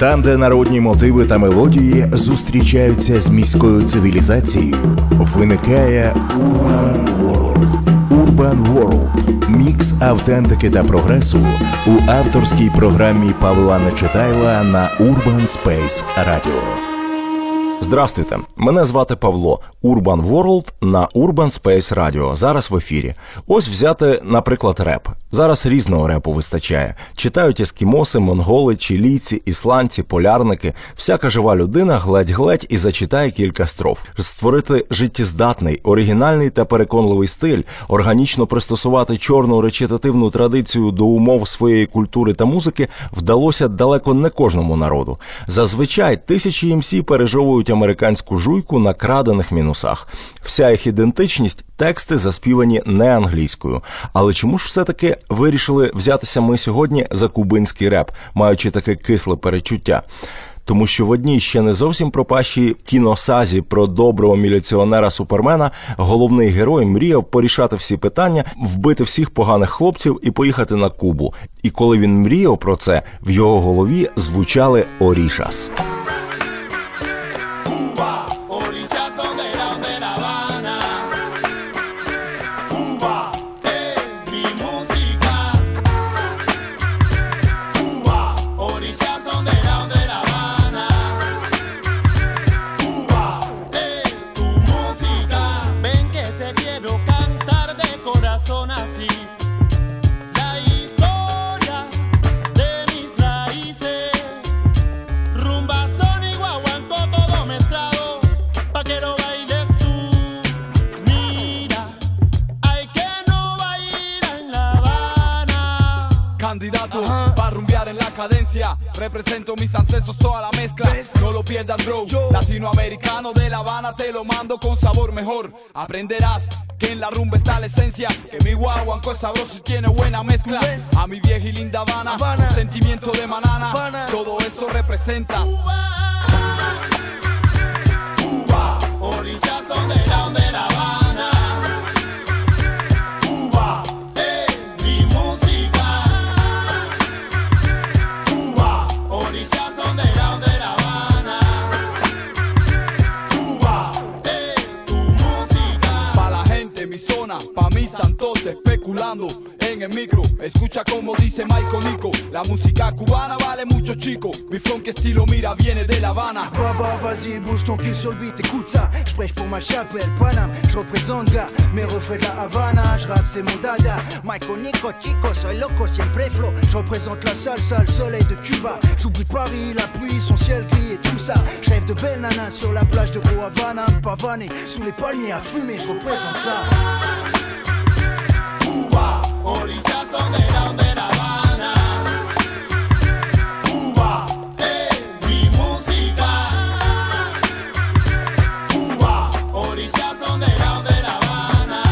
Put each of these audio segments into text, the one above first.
Там, де народні мотиви та мелодії зустрічаються з міською цивілізацією, виникає Urban World. Urban World – мікс автентики та прогресу у авторській програмі Павла Нечитайла на Urban Space Radio. Здрастуйте, мене звати Павло. Urban World на Urban Space Radio. Зараз в ефірі. Ось взяти, наприклад, реп. Зараз різного репу вистачає. Читають ескімоси, монголи, чилійці, ісландці, полярники. Всяка жива людина гледь-гледь і зачитає кілька строф. Створити життєздатний, оригінальний та переконливий стиль, органічно пристосувати чорну речитативну традицію до умов своєї культури та музики вдалося далеко не кожному народу. Зазвичай тисячі МС пережовують американську жуйку на крадених мінусах. Вся їх ідентичність тексти заспівані не англійською. Але чому ж все-таки вирішили взятися ми сьогодні за кубинський реп, маючи таке кисле перечуття? Тому що в одній ще не зовсім пропащій кіносазі про доброго міліціонера Супермена головний герой мріяв порішати всі питання, вбити всіх поганих хлопців і поїхати на Кубу. І коли він мріяв про це, в його голові звучали Орішас. Te lo mando con sabor mejor. Aprenderás que en la rumba está la esencia. Que mi guaguanco es sabroso y tiene buena mezcla. A mi vieja y linda Habana, un sentimiento de manana. Todo eso representa. Cuba, orillas son de la, de la Escucha como dice Michael Nico. La música cubana vale mucho, chico. Mi funk estilo, mira, viene de La Habana. Baba, vas-y, bouge ton cul sur le beat, écoute ça. Je prêche pour ma chapelle, Paname. Je représente gars, mes refrains de la Havana. Je rappe, c'est mon dada. Michael Nico, chico, soy loco, siempre flow. Je représente la salsa, le soleil de Cuba. J'oublie Paris, la pluie, son ciel gris et tout ça. Rêve de belles nanas sur la plage de Gros Havana. Pavané, sous les palmiers à fumer, je représente ça. Cuba, orillas son de la, de la Habana. Cuba, eh, mi música. Cuba, orillas son de la, de la Habana.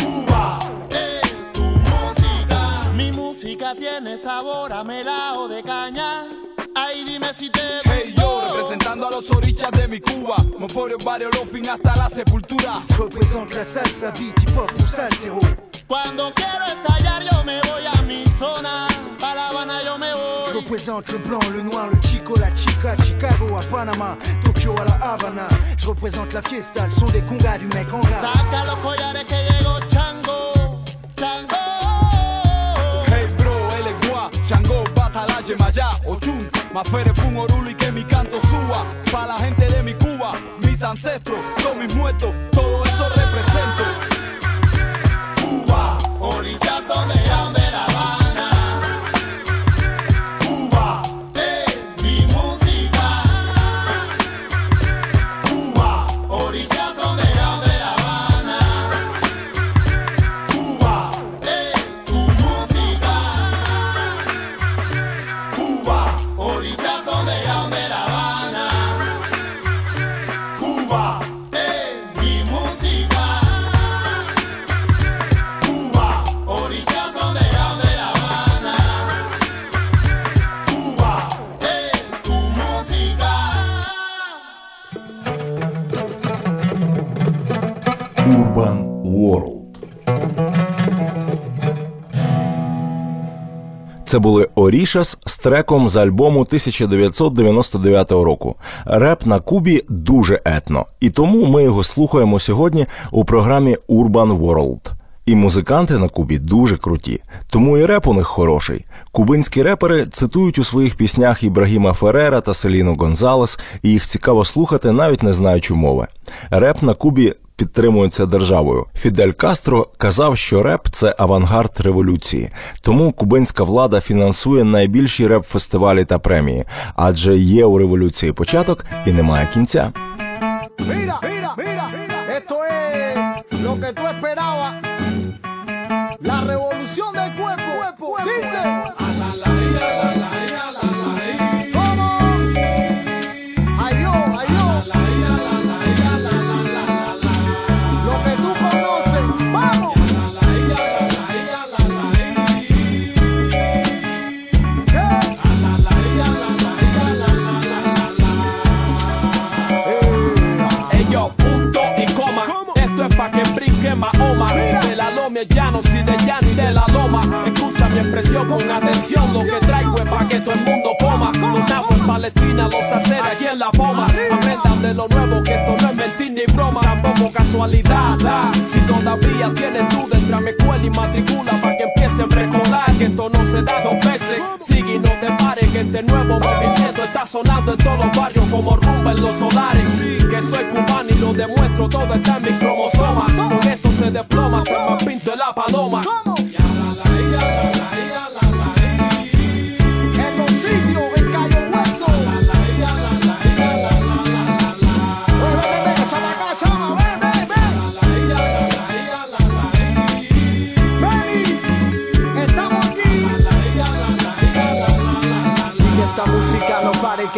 Cuba, eh, tu música. Mi música tiene sabor a melao de caña. Ay, dime si te Hey yo, representando a los orillas de mi Cuba. Moforio, barrio, fin hasta la sepultura. Représente la salsa, beat, hip hop ou salsero. Cuando quiero estallar yo me voy a mi zona. Pa' La Habana yo me Je voy. représente le blanc, le noir, le chico, la chica, Chicago à Panama, Tokyo à la Havana. Je représente la fiesta, le son des congas du mec en rap. Saca los collares que llegó Chango. Chango. Hey bro, él es guá, Chango, Batala, Yemayá, Ochun, Mafere, Fun, Orulu y que mi canto suba. Pa' la gente de mi Cuba, mis ancestros, todos mis muertos, todo eso Це були Орішас з треком з альбому 1999 року. Реп на Кубі дуже етно, і тому ми його слухаємо сьогодні у програмі Urban World. І музиканти на Кубі дуже круті, тому і реп у них хороший. Кубинські репери цитують у своїх піснях Ібрагіма Ферера та Селіну Гонзалес, і їх цікаво слухати, навіть не знаючи мови. Реп на Кубі підтримується державою. Фідель Кастро казав, що реп це авангард революції, тому кубинська влада фінансує найбільші реп-фестивалі та премії, адже є у революції початок і немає кінця. Mira, mira, mira, esto es lo que tú esperabas. De la lomia llanos y de Yanni de la loma. Escucha mi expresión con atención. Lo que traigo es pa' que todo el mundo coma. Los nabos en Palestina, los hacer aquí en la poma. Aprendan de lo nuevo que esto no es mentir ni broma. Tampoco casualidad. da. Si todavía tienen duda, entra a mi escuela y matricula pa' que empiecen a precolar. Que esto no se da dos veces. Sigue y no te pares que este nuevo movimiento está sonando en todos los barrios como rumba en los solares. Que soy cubano y lo demuestro, todo está en mis cromosomas. Se desploma, pues más pinto la paloma.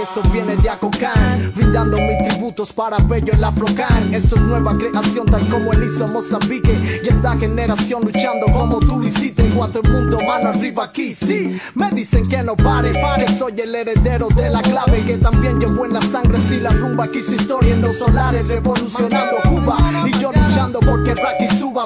Esto viene de Acocán. Brindando mis tributos para Bello el Afrocan. Esto es nueva creación, tal como él hizo Mozambique. Y esta generación luchando como tú lo hiciste. Cuatro el mundo, mano arriba aquí, sí. Me dicen que no pare, pare. Soy el heredero de la clave. Que también llevo en la sangre. Si la rumba quiso historia en los solares, revolucionando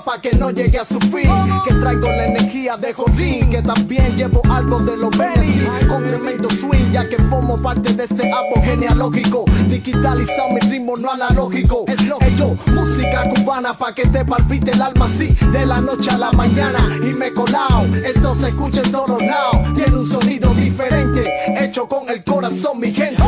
Suba pa' que no llegue a su fin. Que traigo la energía de Jorín. Que también llevo algo de los Benesi. Con tremendo swing, ya que formo parte de este árbol genealógico. Digitalizado mi ritmo no analógico. Es lo que yo, música cubana pa' que te palpite el alma así. De la noche a la mañana y me he colado. Esto se escucha en todos lados. Tiene un sonido diferente, hecho con el corazón, mi gente.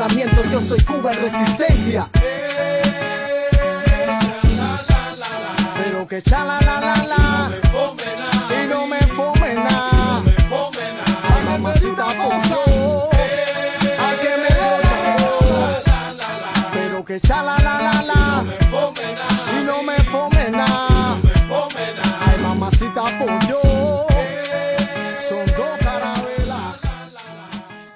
Razonamiento. Yo soy Cuba en resistencia. Pero que chala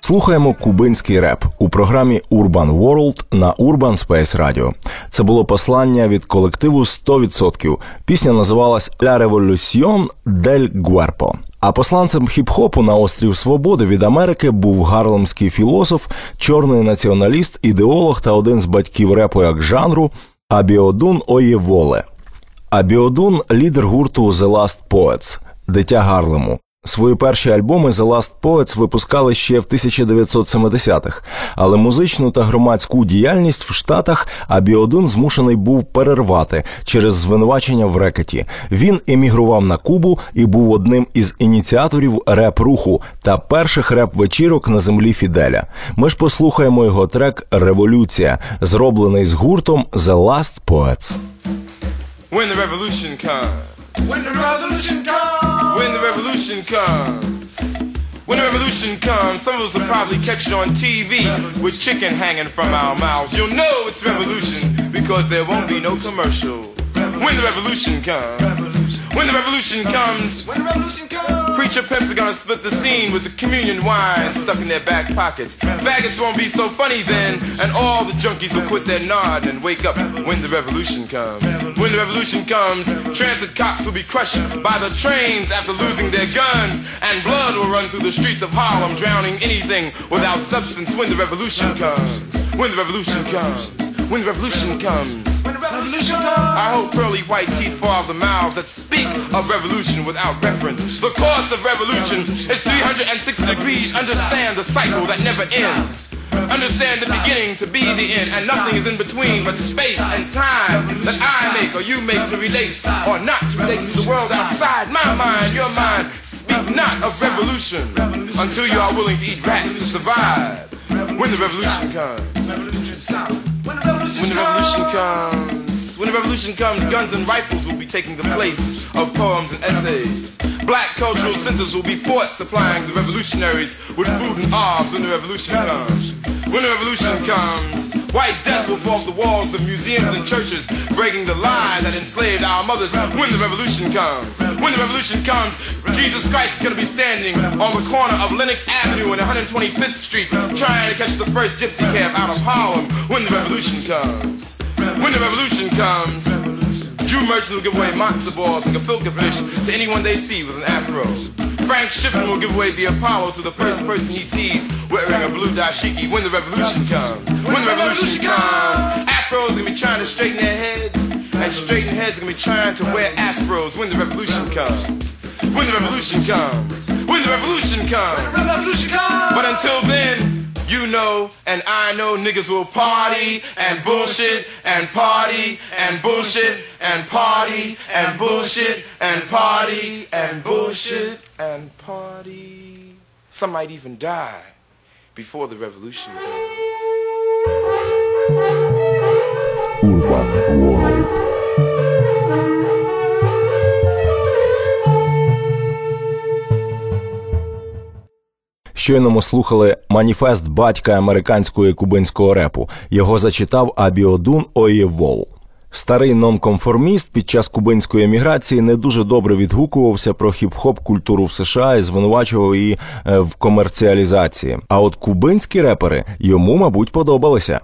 Слухаємо кубинський реп у програмі Urban World на Urban Space Radio. Це було послання від колективу 100%. Пісня називалась «La Revolución del Guerpo». А посланцем хіп-хопу на острів Свободи від Америки був гарлемський філософ, чорний націоналіст, ідеолог та один з батьків репу як жанру Абіодун Оєволе. Абіодун лідер гурту The Last Poets – дитя Гарлему. Свої перші альбоми The Last Poets випускали ще в 1970-х, але музичну та громадську діяльність в Штатах Абіодун змушений був перервати через звинувачення в рекеті. Він емігрував на Кубу і був одним із ініціаторів реп-руху та перших реп-вечірок на землі Фіделя. Ми ж послухаємо його трек Революція, зроблений з гуртом The Last Poets. When the revolution comes. When the revolution comes. When the revolution comes. When the revolution comes, some of us will probably catch it on TV with chicken hanging from our mouths. You'll know it's revolution because there won't be no commercial. When the revolution comes. When the revolution comes. When the revolution comes. Preacher pimps are gonna split the scene with the communion wine stuck in their back pockets. Faggots won't be so funny then, and all the junkies will quit their nod and wake up when the revolution comes. When the revolution comes, transit cops will be crushed by the trains after losing their guns, and blood will run through the streets of Harlem, drowning anything without substance when the revolution comes. When the revolution comes. When the revolution comes. Revolution. I hope pearly white teeth fall out the mouths that speak of revolution without reference. The course of revolution is 360 degrees. Understand the cycle that never ends. Understand the beginning to be the end, and nothing is in between but space and time that I make or you make to relate or not to relate to the world outside my mind, your mind. Speak not of revolution until you are willing to eat rats to survive. When the revolution comes. When the revolution comes. When the revolution comes, guns and rifles will be taking the place of poems and essays. Black cultural centers will be fought supplying the revolutionaries with food and arms when the revolution comes. When the revolution comes, white death will fall off the walls of museums and churches, breaking the lie that enslaved our mothers. When the revolution comes, when the revolution comes, Jesus Christ is going to be standing on the corner of Lenox Avenue and 125th Street, trying to catch the first gypsy cab out of Harlem. When the revolution comes, when the revolution comes. Jew merchants will give away matzo balls and gefilte fish to anyone they see with an afro. Frank Shippen will give away the Apollo to the first person he sees wearing a blue dashiki when the revolution comes. When the revolution comes, afros gonna be trying to straighten their heads, and straighten heads gonna be trying to wear afros when the revolution comes. When the revolution comes. When the revolution comes. But until then, you know and I know niggas will party and bullshit and party and bullshit and party and bullshit and party and bullshit and party. Some might even die before the revolution comes. Щойно ми слухали маніфест батька американського і кубинського репу. Його зачитав Абіодун Оєвол. Старий нонконформіст під час кубинської еміграції не дуже добре відгукувався про хіп-хоп культуру в США і звинувачував її е, в комерціалізації. А от кубинські репери йому, мабуть, подобалися.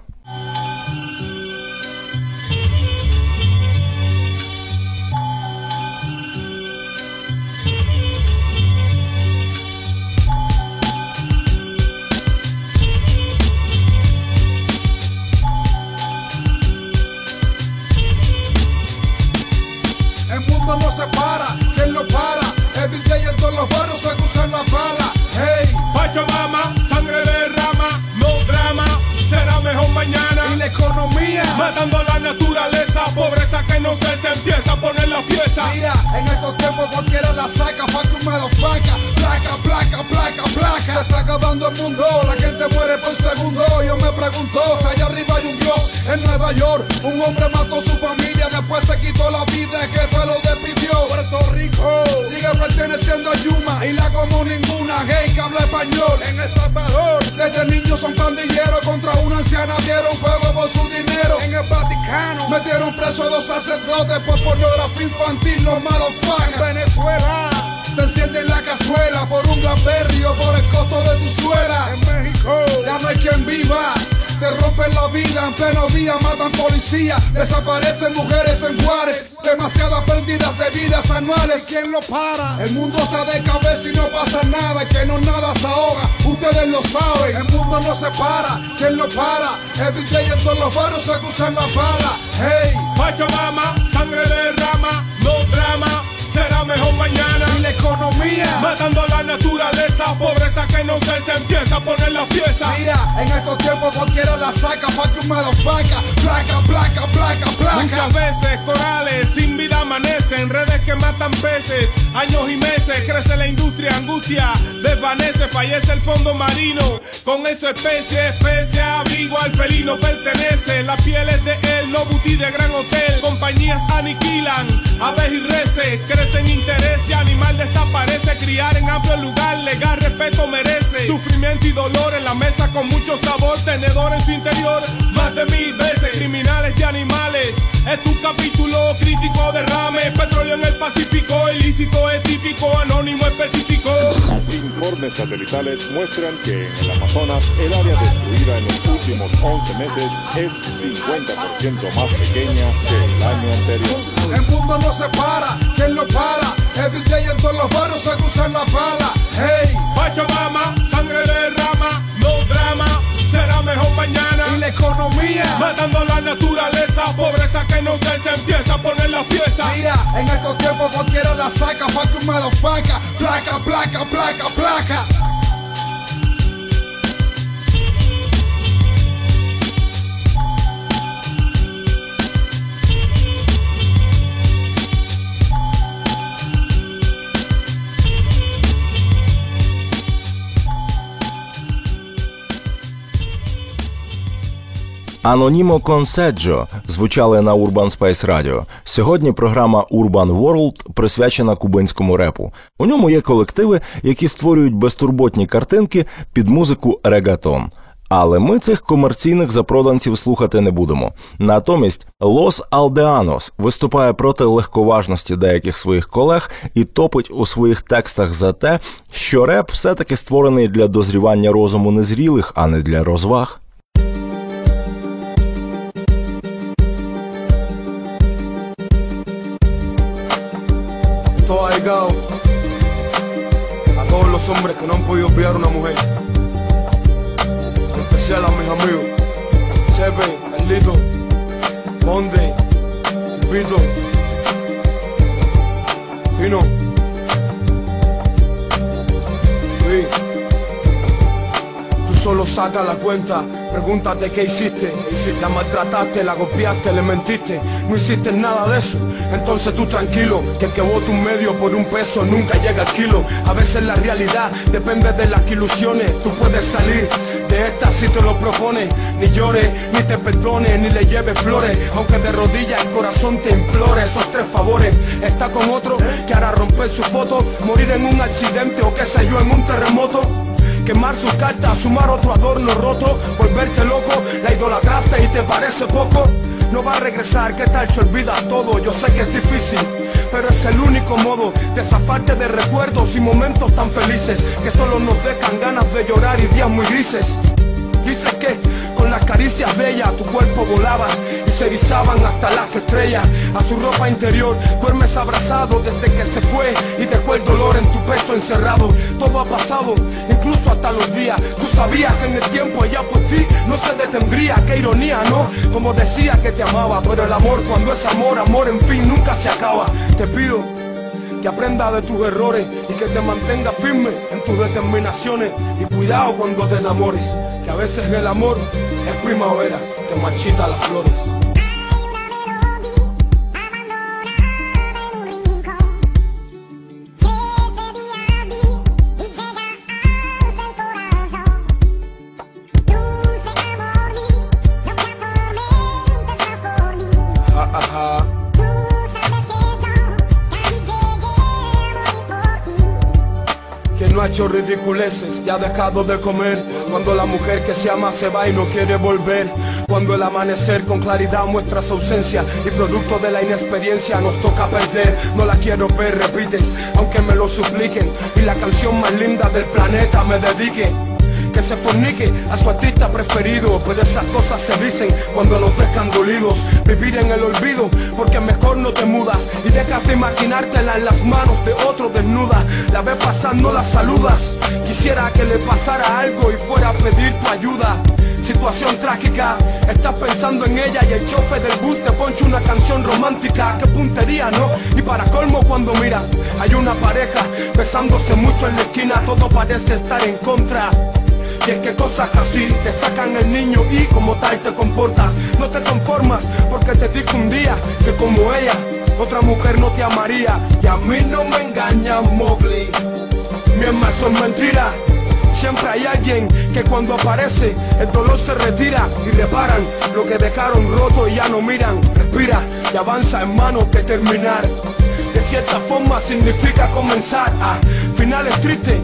Economía. Matando la naturaleza, pobreza que no se, se empieza a poner la pieza. Mira, en estos tiempos cualquiera la saca, pa' que un placa, placa, placa, placa, placa. Se está acabando el mundo, la gente muere por segundo. Yo me pregunto si allá arriba hay un Dios. En Nueva York, un hombre mató a su familia, después se quitó la vida, que fue lo despidió. Puerto Rico sigue perteneciendo a Yuma y la como ninguna gay que habla español. En El Salvador, desde niños son pandilleros, contra una anciana dieron fuego por su dinero. En el Vaticano, metieron preso a dos sacerdotes por pornografía infantil, los malos fagas. Venezuela. Te encienden la cazuela por un Berry o por el costo de tu suela. En México ya no hay quien viva te rompen la vida, en pleno día matan policías, desaparecen mujeres en Juárez, demasiadas pérdidas de vidas anuales. ¿Quién lo para? El mundo está de cabeza y no pasa nada, que no nada se ahoga, ustedes lo saben. El mundo no se para, ¿quién lo para? Every day en todos los barrios se acusan la bala. Hey, Pachamama, sangre derrama, no drama será mejor mañana. La economía, matando la naturaleza, pobreza que no sé, se empieza a poner la pieza. Mira, en estos tiempos cualquiera la saca, pa' que un placa, placa, placa, placa, placa. Muchas veces corales sin vida amanecen, redes que matan peces, años y meses, crece la industria, angustia, desvanece, fallece el fondo marino, con esa especie, especie, abrigo al felino pertenece, la piel es de él, no butí de gran hotel, compañías aniquilan, aves y reces, en interés, animal desaparece, criar en amplio lugar, legal respeto merece. Sufrimiento y dolor en la mesa con mucho sabor, tenedor en su interior, más de mil veces, criminales de animales. Es tu capítulo crítico derrame, petróleo en el Pacífico, ilícito es típico, anónimo específico. Informes satelitales muestran que en el Amazonas el área destruida en los últimos 11 meses es 50% más pequeña que el año anterior. El mundo no se para, ¿quién lo para? Every day en todos los barrios se acusan la bala. Hey, Pachamama, sangre derrama, no drama, será mejor mañana. Y la economía, matando la naturaleza, pobreza que no sé, se empieza a poner las piezas. Mira, en estos tiempos cualquiera la saca, pa' que un placa, placa, placa, placa, placa. Анонімо Конседжо звучали на Urban Space Radio. Сьогодні програма Urban World присвячена кубинському репу. У ньому є колективи, які створюють безтурботні картинки під музику регатон. Але ми цих комерційних запроданців слухати не будемо. Натомість Лос Алдеанос виступає проти легковажності деяких своїх колег і топить у своїх текстах за те, що реп все таки створений для дозрівання розуму незрілих, а не для розваг. A todos los hombres que no han podido olvidar una mujer. En especial a mis amigos. Chepe, Carlito, Monde, Vito, Pino. Sí. Tú solo sacas la cuenta Pregúntate qué hiciste. La maltrataste, la golpeaste, le mentiste. No hiciste nada de eso. Entonces tú tranquilo, que el que vota un medio por un peso nunca llega al kilo. A veces la realidad depende de las ilusiones. Tú puedes salir de esta si te lo propones. Ni llores, ni te perdones, ni le lleves flores. Aunque de rodillas el corazón te implore esos tres favores. Está con otro que hará romper su foto, morir en un accidente o qué sé yo, en un terremoto quemar sus cartas, sumar otro adorno roto, volverte loco, la idolatraste y te parece poco. No va a regresar, que tal se olvida todo? Yo sé que es difícil, pero es el único modo de zafarte de recuerdos y momentos tan felices que solo nos dejan ganas de llorar y días muy grises. Dice que con las caricias de ella tu cuerpo volaba y se erizaban hasta las estrellas. A su ropa interior duermes abrazado desde que se fue y dejó el dolor en tu pecho encerrado. Todo ha pasado, incluso hasta los días. Tú sabías que en el tiempo ella por ti no se detendría. Qué ironía, ¿no? Como decía que te amaba, pero el amor cuando es amor, amor en fin nunca se acaba. Te pido que aprenda de tus errores y que te mantenga firme en tus determinaciones y cuidado cuando te enamores, que a veces el amor es primavera que marchita las flores. Hecho ridiculeces y ha dejado de comer. Cuando la mujer que se ama se va y no quiere volver. Cuando el amanecer con claridad muestra su ausencia y producto de la inexperiencia nos toca perder. No la quiero ver, repites, aunque me lo supliquen. Y la canción más linda del planeta me dedique que se fornique a su artista preferido. Pues esas cosas se dicen cuando nos dejan dolidos. Vivir en el olvido, porque mejor no te mudas y dejas de imaginártela en las manos de otro desnuda. La ves pasando, la saludas. Quisiera que le pasara algo y fuera a pedir tu ayuda. Situación trágica, estás pensando en ella y el chofe del bus te ponche una canción romántica. Qué puntería, ¿no? Y para colmo cuando miras, hay una pareja besándose mucho en la esquina, todo parece estar en contra. Y es que cosas así te sacan el niño y como tal te comportas. No te conformas porque te dijo un día que como ella, otra mujer no te amaría. Y a mí no me engaña Mowgli. Mi alma son mentiras. Siempre hay alguien que cuando aparece el dolor se retira y reparan lo que dejaron roto y ya no miran. Respira y avanza hermano que terminar. De cierta forma significa comenzar a finales tristes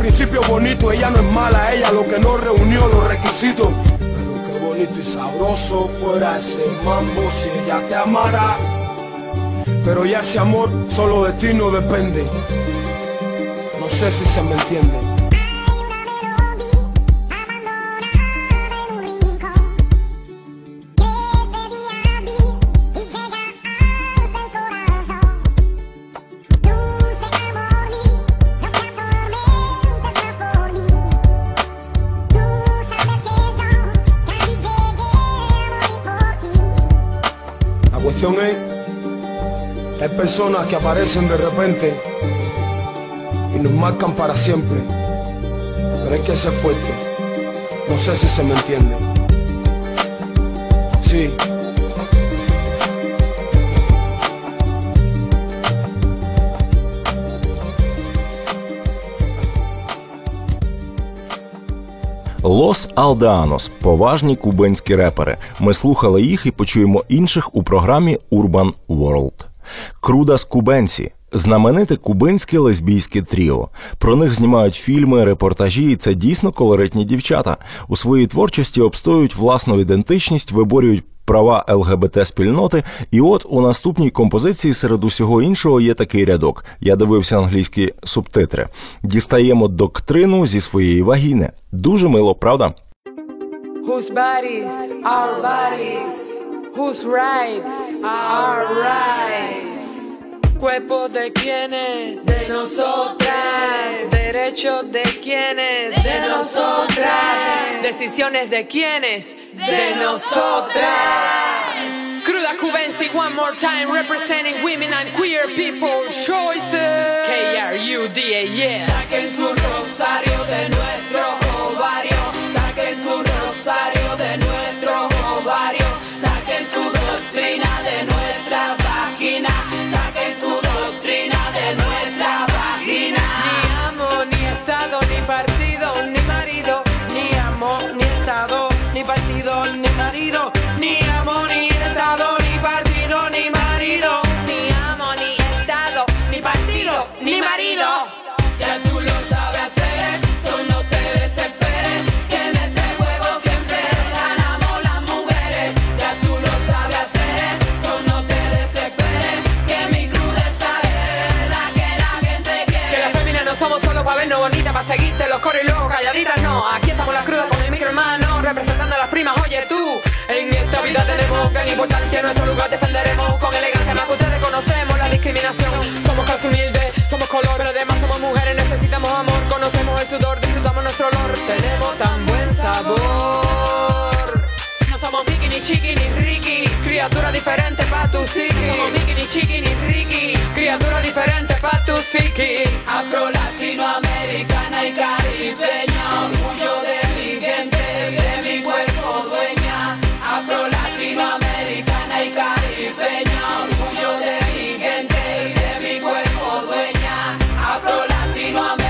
principio bonito, ella no es mala, ella lo que no reunió los requisitos. Pero qué bonito y sabroso fuera ese mambo si ella te amara. Pero ya ese amor solo de ti no depende. No sé si se me entiende. Personas que aparecen de repente y nos marcan para siempre. Pero hay que ser fuerte. No sé si se me entiende. Sí. Лос Алдаанос поважні кубинські репери. Ми слухали їх і почуємо інших у програмі Urban World. Крудас Кубенсі. Знамените кубинське лесбійське тріо. Про них знімають фільми, репортажі, і це дійсно колоритні дівчата. У своїй творчості обстоюють власну ідентичність, виборюють права ЛГБТ спільноти. І от у наступній композиції серед усього іншого є такий рядок. Я дивився англійські субтитри. Дістаємо доктрину зі своєї вагіни. Дуже мило, правда? Whose bodies are bodies, whose rights are rights. Cuerpo de quienes, de nosotras. Derechos de quienes, de nosotras. Decisiones de quienes, de nosotras. Cruda Cubensi, one more time, representing women and queer people choices. K-R-U-D-A, yes. Saquen su rosario de nuestro Somos casi humildes, somos color, pero además somos mujeres, necesitamos amor, conocemos el sudor, disfrutamos nuestro olor, tenemos tan buen sabor. No somos Mickey, ni Chiqui, ni Ricky, criatura diferente pa' tu psiqui. No somos Mickey, ni Chiqui, ni Ricky, criatura diferente pa' tu psiqui. Afro latinoamericana y caribeña, orgullo de mi gente de mi cuerpo dueña. Afro latinoamericana y caribeña, Afro latinoamericana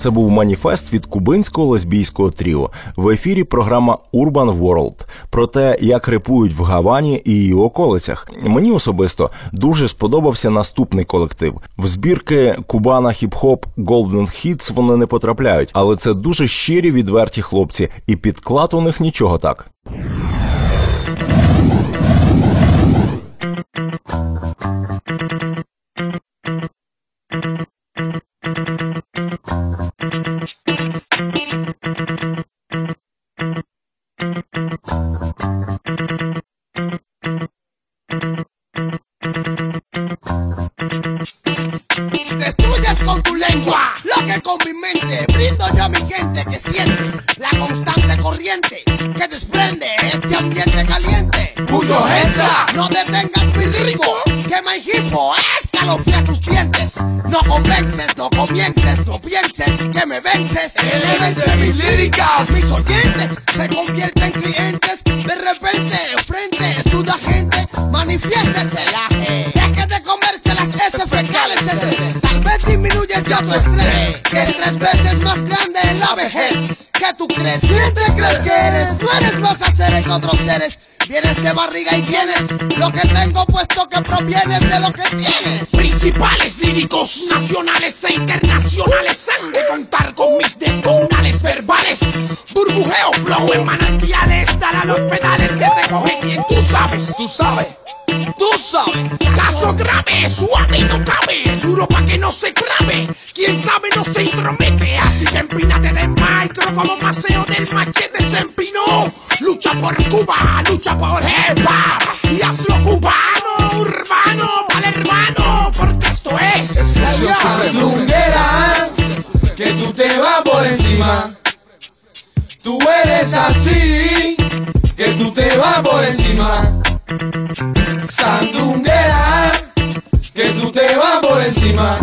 Це був маніфест від кубинського лесбійського тріо. В ефірі програма Urban World про те, як репують в Гавані і її околицях. Мені особисто дуже сподобався наступний колектив. В збірки Кубана хіп-хоп Golden Hits вони не потрапляють, але це дуже щирі відверті хлопці, і підклад у них нічого так. Que me vences. Elemente mis líricas. Mis oyentes se convierten en clientes. De repente, frente, suda gente, manifiéstese la Deje vez disminuyes ya tu estrés. Que es tres veces más grande en la vejez. Que tú crees, siempre crees que eres. Tú eres más a seres que otros seres. Vienes de barriga y tienes lo que tengo puesto que proviene de lo que tienes. Principales líricos nacionales e internacionales han de contar con mis descomunales verbales. Burbujeo, flow en manantiales, dará los pedales que recogen. Tú sabes, tú sabes. Tú sabes, caso grave, suave y no cabe, duro pa' que no se trabe, quien sabe no se intromete, así que empínate de micro como paseo del machete se empinó, lucha por Cuba, lucha por hop, y hazlo cubano, urbano, hermano, porque esto es La que tú te vas por encima. Tú eres así, que tú te vas por encima. Sandunguera, que tú te vas por encima.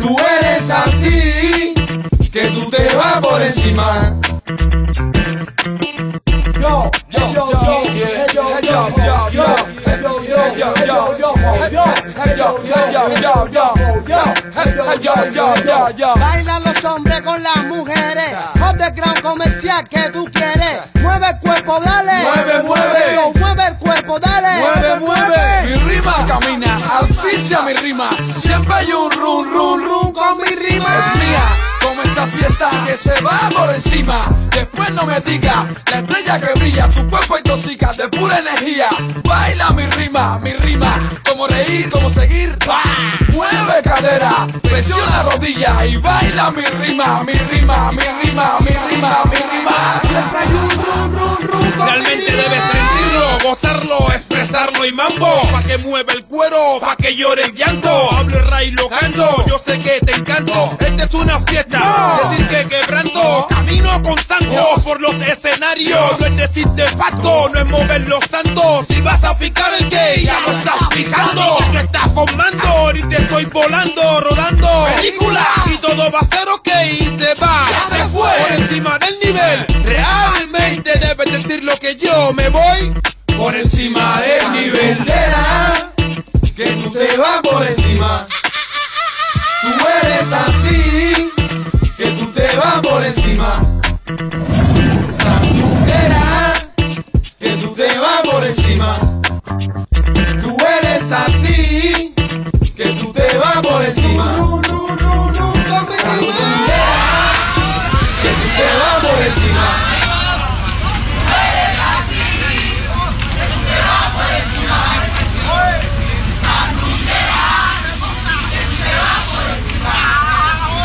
Tú eres así, que tú te vas por encima. Yo, yo, yo, yo, yo, yo, yo, yo, Baila los hombres con las mujeres. Underground comercial que tú quieres. El cuerpo, dale. Mueve, mueve. Yo, mueve el cuerpo, dale. Mueve, mueve. Mi rima camina, auspicia mi rima. Siempre hay un run, run, run con mi rima. Es mía, esta fiesta que se va por encima. Después no me diga, la estrella que brilla, tu cuerpo intoxica de pura energía. Baila mi rima, mi rima. Como reír, como seguir. ¡va! Mueve cadera, presiona rodilla y baila mi rima, mi rima, mi rima, mi rima, mi rima. Siempre Realmente debes sentirlo, gozarlo, expresarlo y mambo. Pa' que mueva el cuero, pa' que llore el llanto. Hablo el ray lo canto, yo sé que te encanto. Esta es una fiesta, decir que quebranto. Camino con Sancho por los escenarios. No es decir de pacto, no es mover los santos. Si vas a picar el gay, ya lo estás picando. No estás formando, ahorita estoy volando, rodando. Película, y todo va a ser ok, se va. Ya se fue. Por encima del nivel, realmente debes decir lo que yo me voy. Por encima del nivel. Sandunguera, que tú te vas por encima. Tú eres así, que tú te vas por encima. Sandunguera, que tú te vas por encima.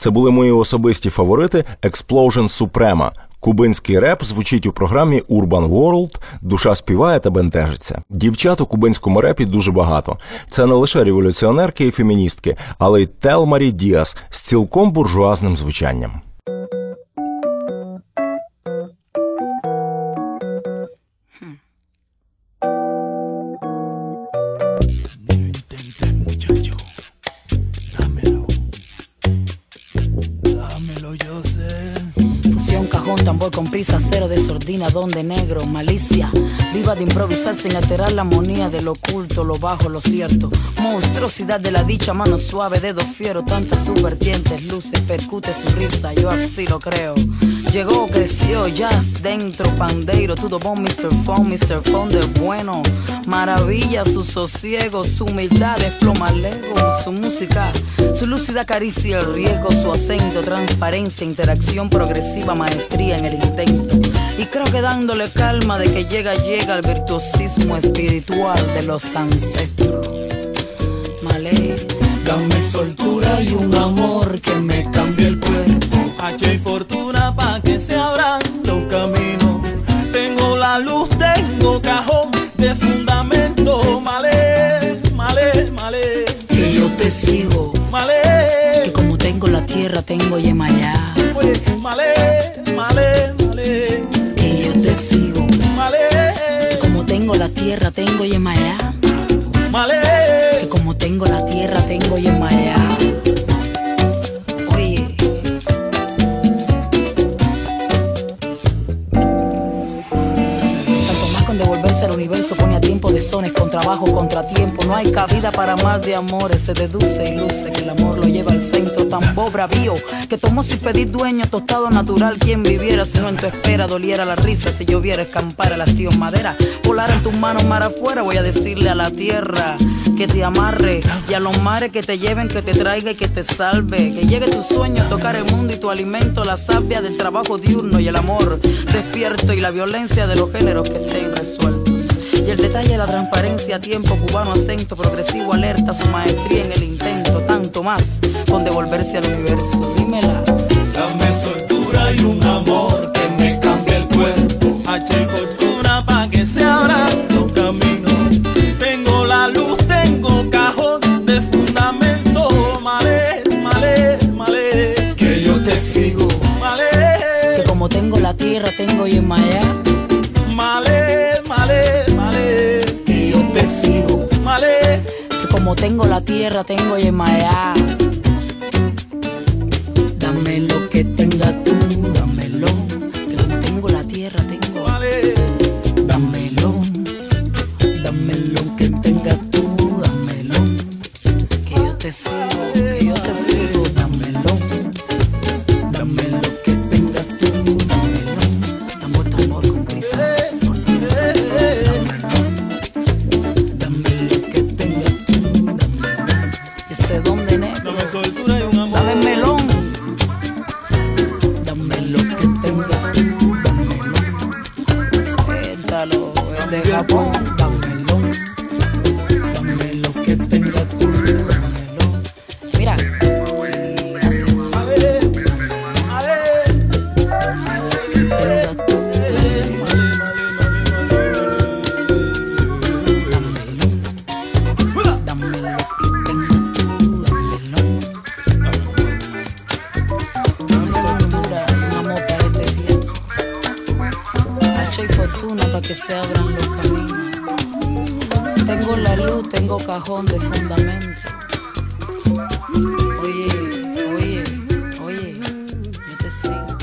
Це були мої особисті фаворити Explosion Suprema. Кубинський реп звучить у програмі Urban World, душа співає та бентежиться. Дівчат у кубинському репі дуже багато. Це не лише революціонерки і феміністки, але й Телмарі Діас з цілком буржуазним звучанням. Tambor con prisa, cero desordina, donde negro, malicia. Viva de improvisar sin alterar la armonía de lo oculto, lo bajo, lo cierto. Monstruosidad de la dicha, mano suave, dedo fiero, tantas subvertientes, luces, percute su risa, yo así lo creo. Llegó, creció, jazz dentro, pandeiro, todo bon, Mr. Phone, Mr. Phone de bueno. Maravilla, su sosiego, su humildad, desploma lego, su música, su lúcida caricia, el riesgo, su acento, transparencia, interacción progresiva, maestría en el intento. Y creo que dándole calma de que llega, llega el virtuosismo espiritual de los ancestros. Malé, dame soltura y un amor que me cambie el cuerpo. H y fortuna pa' que se abran los caminos. Tengo la luz, tengo cajón de fundamento. Malé, malé, malé. Que yo te sigo. Malé. Que como tengo la tierra, tengo Yemayá. Oye, malé, malé, malé. La tierra, tengo Yemayá. Malé. Que como tengo la tierra, tengo Yemayá. Universo pone a tiempo de sones con trabajo contratiempo. No hay cabida para más de amores, se deduce y luce que el amor lo lleva al centro. Tan bravío que tomó sin pedir dueño, tostado natural. Quien viviera si no en tu espera doliera la risa. Si lloviera escampar el hastío en madera, volar en tus manos mar afuera. Voy a decirle a la tierra que te amarre y a los mares que te lleven, que te traiga y que te salve. Que llegue tu sueño, tocar el mundo y tu alimento, la savia del trabajo diurno y el amor despierto y la violencia de los géneros que estén resueltos. Y el detalle de la transparencia, tiempo cubano, acento progresivo, alerta, su maestría en el intento, tanto más con devolverse al universo. Dímela. Dame soltura y un amor que me cambie el cuerpo. H y fortuna pa' que se abran los caminos. Tengo la luz, tengo cajón de fundamento. Malé, malé, malé. Que yo te sigo. Malé. Que como tengo la tierra, tengo Yemayá. Malé, sigo. Malé. Que como tengo la tierra, tengo Yemayá. que se abran los caminos. Tengo la luz, tengo cajón de fundamento. Oye, oye, oye, yo te sigo.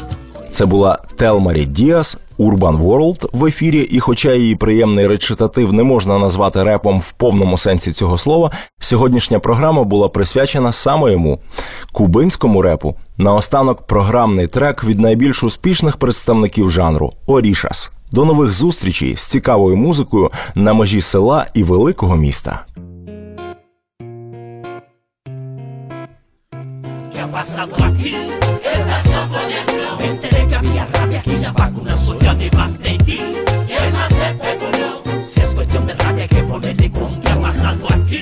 Це була Телмарі Діас, Urban World в ефірі, і хоча її приємний речитатив не можна назвати репом в повному сенсі цього слова, сьогоднішня програма була присвячена саме йому кубинському репу. Наостанок програмний трек від найбільш успішних представників жанру Орішас. До нових зустрічей з цікавою музикою на межі села і великого міста. ¿Qué ha pasado aquí? ¿Qué pasó con el? Me enteré que había rabia y la vacuna soy además de ti. ¿Qué más se especuló? Si es cuestión de rabia hay que ponerle ¿Qué ha pasado aquí?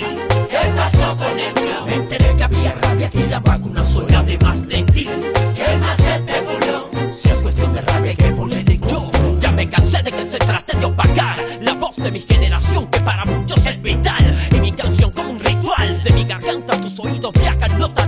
¿Qué pasó con el flow? Me enteré que había rabia y la vacuna soy además de ti. ¿Qué más se especuló? Si es cuestión de rabia hay que ponerle con Ya me cansé de que se trate de opacar la voz de mi generación que para muchos es vital. Y mi canción como un ritual de mi garganta a tus oídos viajan notas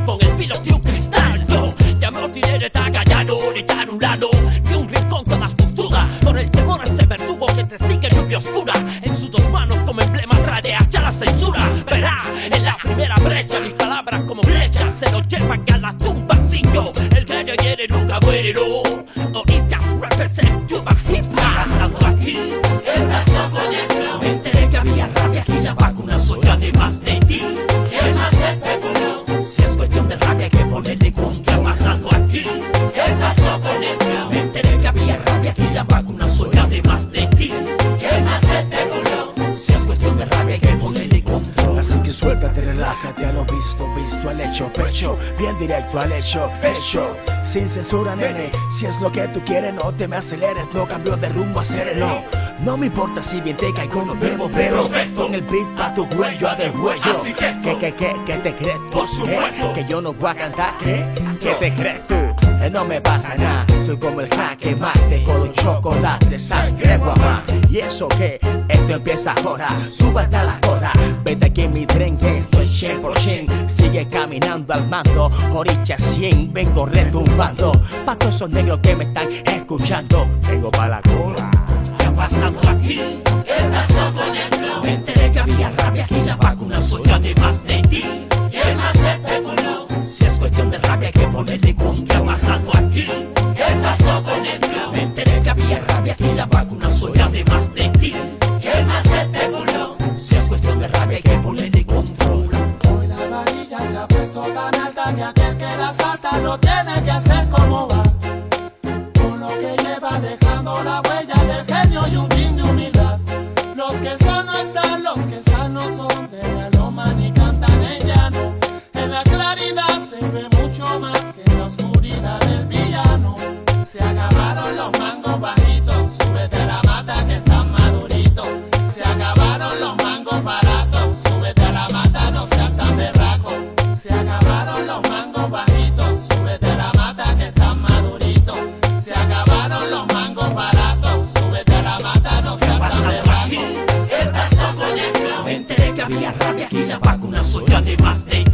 Sin censura, nene, si es lo que tú quieres, no te me aceleres, no cambio de rumbo, acérelo. No me importa si bien te caigo, no bebo pero con el beat a tu cuello, a de huello. Así que, que, que, que, te crees tú, por supuesto, que, yo no voy a cantar, que, que te crees tú. Eh, no me pasa nada. Soy como el jaque mate con chocolate, sangre guamá. Y eso que esto empieza ahora, suba hasta la hora. Vete aquí en mi tren, que esto es 100% caminando al mando. Oricha 100, vengo retumbando. Pa' todos esos negros que me están escuchando. Vengo pa' la cola. ¿Qué ha pasado aquí? ¿Qué pasó con el flow? Me enteré que había rabia y la vacuna soy además de ti. rabia, rabia y la vacuna soy además de